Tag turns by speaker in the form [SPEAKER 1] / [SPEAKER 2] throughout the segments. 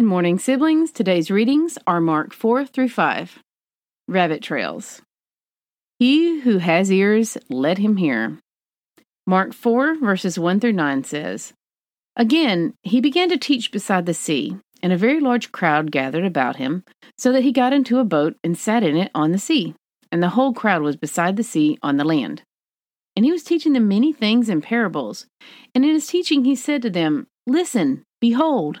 [SPEAKER 1] Good morning, siblings. Today's readings are Mark 4 through 5. Rabbit Trails. He who has ears, let him hear. Mark 4, verses 1 through 9 says, Again, he began to teach beside the sea, and a very large crowd gathered about him, so that he got into a boat and sat in it on the sea, and the whole crowd was beside the sea on the land. And he was teaching them many things in parables. And in his teaching he said to them, Listen, behold,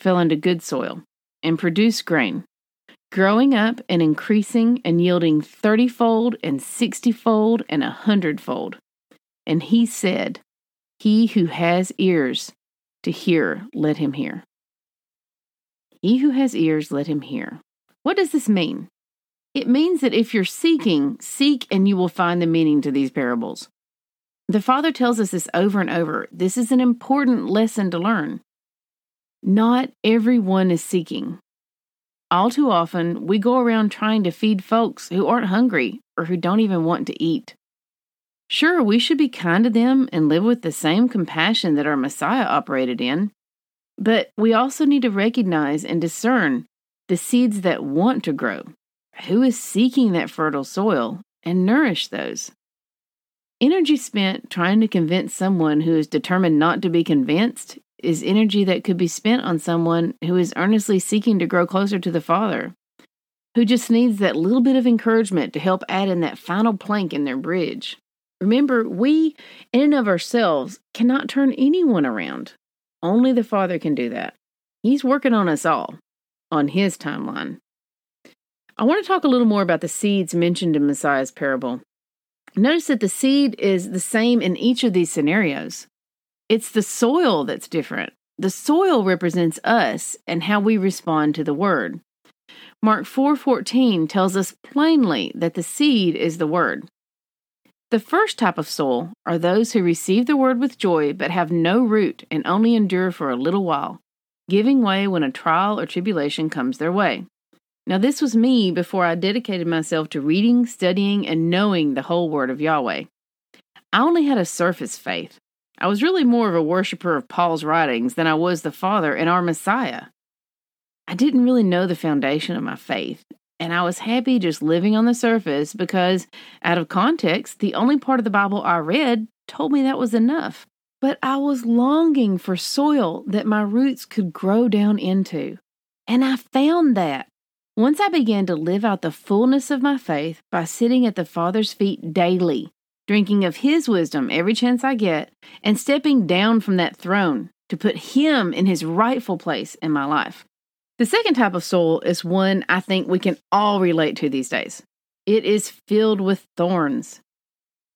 [SPEAKER 1] fell into good soil and produced grain, growing up and increasing and yielding thirtyfold and sixtyfold and a hundredfold. And he said, He who has ears to hear, let him hear. He who has ears, let him hear. What does this mean? It means that if you're seeking, seek and you will find the meaning to these parables. The Father tells us this over and over. This is an important lesson to learn. Not everyone is seeking. All too often, we go around trying to feed folks who aren't hungry or who don't even want to eat. Sure, we should be kind to them and live with the same compassion that our Messiah operated in, but we also need to recognize and discern the seeds that want to grow. Who is seeking that fertile soil and nourish those? Energy spent trying to convince someone who is determined not to be convinced is energy that could be spent on someone who is earnestly seeking to grow closer to the Father, who just needs that little bit of encouragement to help add in that final plank in their bridge. Remember, we, in and of ourselves, cannot turn anyone around. Only the Father can do that. He's working on us all, on His timeline. I want to talk a little more about the seeds mentioned in Messiah's parable. Notice that the seed is the same in each of these scenarios. It's the soil that's different. The soil represents us and how we respond to the word. Mark 4:14 tells us plainly that the seed is the word. The first type of soil are those who receive the word with joy but have no root and only endure for a little while, giving way when a trial or tribulation comes their way. Now, this was me before I dedicated myself to reading, studying, and knowing the whole word of Yahweh. I only had a surface faith. I was really more of a worshiper of Paul's writings than I was the Father and our Messiah. I didn't really know the foundation of my faith, and I was happy just living on the surface because, out of context, the only part of the Bible I read told me that was enough. But I was longing for soil that my roots could grow down into. And I found that. Once I began to live out the fullness of my faith by sitting at the Father's feet daily, drinking of His wisdom every chance I get, and stepping down from that throne to put Him in His rightful place in my life. The second type of soul is one I think we can all relate to these days. It is filled with thorns.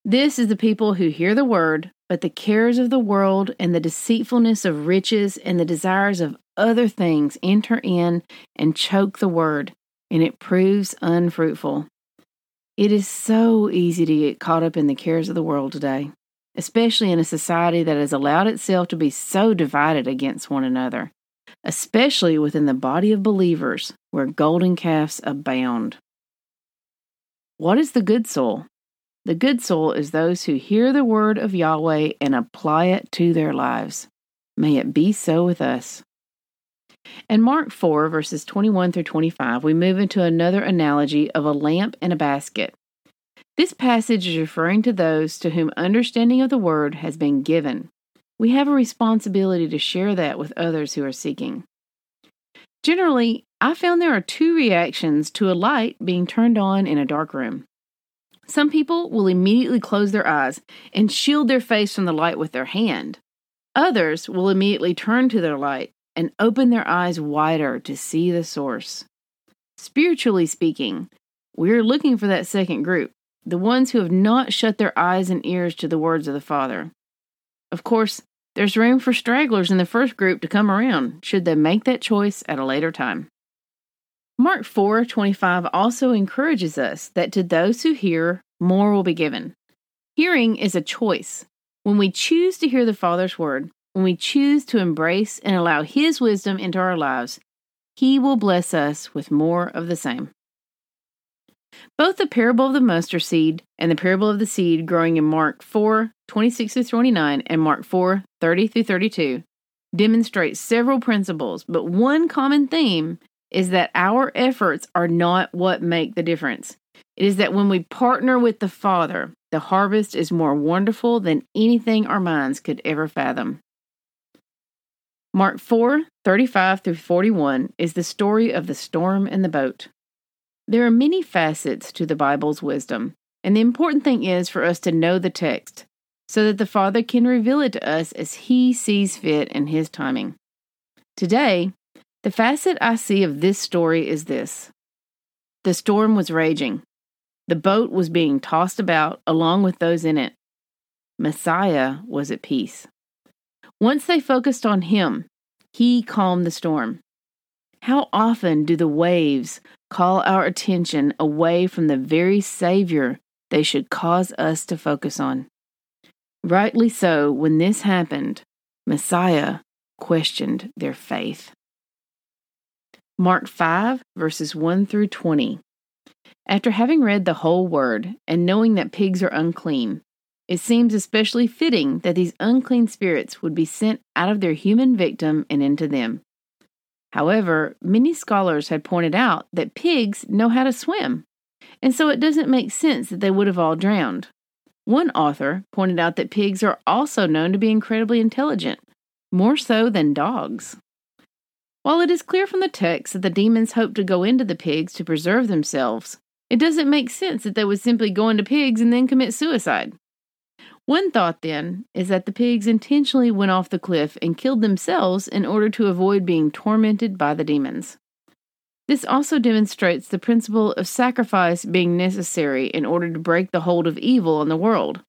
[SPEAKER 1] This is the people who hear the word, but the cares of the world and the deceitfulness of riches and the desires of other things enter in and choke the word, and it proves unfruitful. It is so easy to get caught up in the cares of the world today, especially in a society that has allowed itself to be so divided against one another, especially within the body of believers where golden calves abound. What is the good soul? The good soul is those who hear the word of Yahweh and apply it to their lives. May it be so with us. In Mark 4, verses 21 through 25, we move into another analogy of a lamp and a basket. This passage is referring to those to whom understanding of the word has been given. We have a responsibility to share that with others who are seeking. Generally, I found there are two reactions to a light being turned on in a dark room. Some people will immediately close their eyes and shield their face from the light with their hand. Others will immediately turn to their light and open their eyes wider to see the source. Spiritually speaking, we're looking for that second group, the ones who have not shut their eyes and ears to the words of the Father. Of course, there's room for stragglers in the first group to come around, should they make that choice at a later time. Mark 4:25 also encourages us that to those who hear, more will be given. Hearing is a choice. When we choose to hear the Father's word, when we choose to embrace and allow his wisdom into our lives, he will bless us with more of the same. Both the parable of the mustard seed and the parable of the seed growing in Mark 4 26 through 29 and Mark 4 30 through 32 demonstrate several principles, but one common theme is that our efforts are not what make the difference. It is that when we partner with the Father, the harvest is more wonderful than anything our minds could ever fathom. Mark 4 35 through 41 is the story of the storm and the boat. There are many facets to the Bible's wisdom, and the important thing is for us to know the text so that the Father can reveal it to us as He sees fit in His timing. Today, the facet I see of this story is this the storm was raging, the boat was being tossed about along with those in it. Messiah was at peace. Once they focused on Him, He calmed the storm. How often do the waves call our attention away from the very Savior they should cause us to focus on? Rightly so, when this happened, Messiah questioned their faith. Mark 5, verses 1 through 20. After having read the whole word and knowing that pigs are unclean, it seems especially fitting that these unclean spirits would be sent out of their human victim and into them. However, many scholars had pointed out that pigs know how to swim, and so it doesn't make sense that they would have all drowned. One author pointed out that pigs are also known to be incredibly intelligent, more so than dogs. While it is clear from the text that the demons hoped to go into the pigs to preserve themselves, it doesn't make sense that they would simply go into pigs and then commit suicide. One thought, then, is that the pigs intentionally went off the cliff and killed themselves in order to avoid being tormented by the demons. This also demonstrates the principle of sacrifice being necessary in order to break the hold of evil on the world.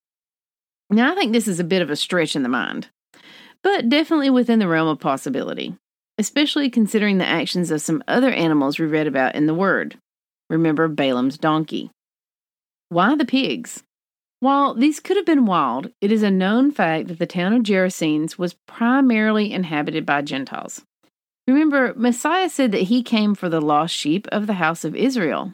[SPEAKER 1] Now, I think this is a bit of a stretch in the mind, but definitely within the realm of possibility especially considering the actions of some other animals we read about in the Word. Remember Balaam's donkey. Why the pigs? While these could have been wild, it is a known fact that the town of Gerasenes was primarily inhabited by Gentiles. Remember, Messiah said that he came for the lost sheep of the house of Israel.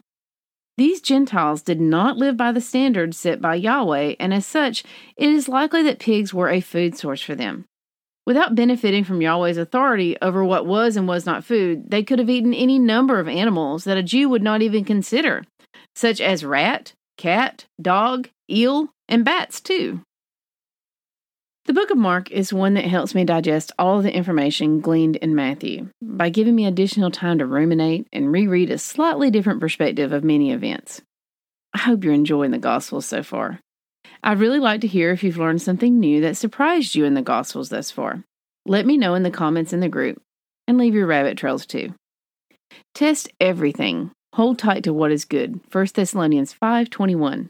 [SPEAKER 1] These Gentiles did not live by the standards set by Yahweh, and as such, it is likely that pigs were a food source for them. Without benefiting from Yahweh's authority over what was and was not food, they could have eaten any number of animals that a Jew would not even consider, such as rat, cat, dog, eel, and bats, too. The book of Mark is one that helps me digest all the information gleaned in Matthew by giving me additional time to ruminate and reread a slightly different perspective of many events. I hope you're enjoying the Gospels so far. I'd really like to hear if you've learned something new that surprised you in the Gospels thus far. Let me know in the comments in the group and leave your rabbit trails too. Test everything. Hold tight to what is good. 1 Thessalonians 5:21.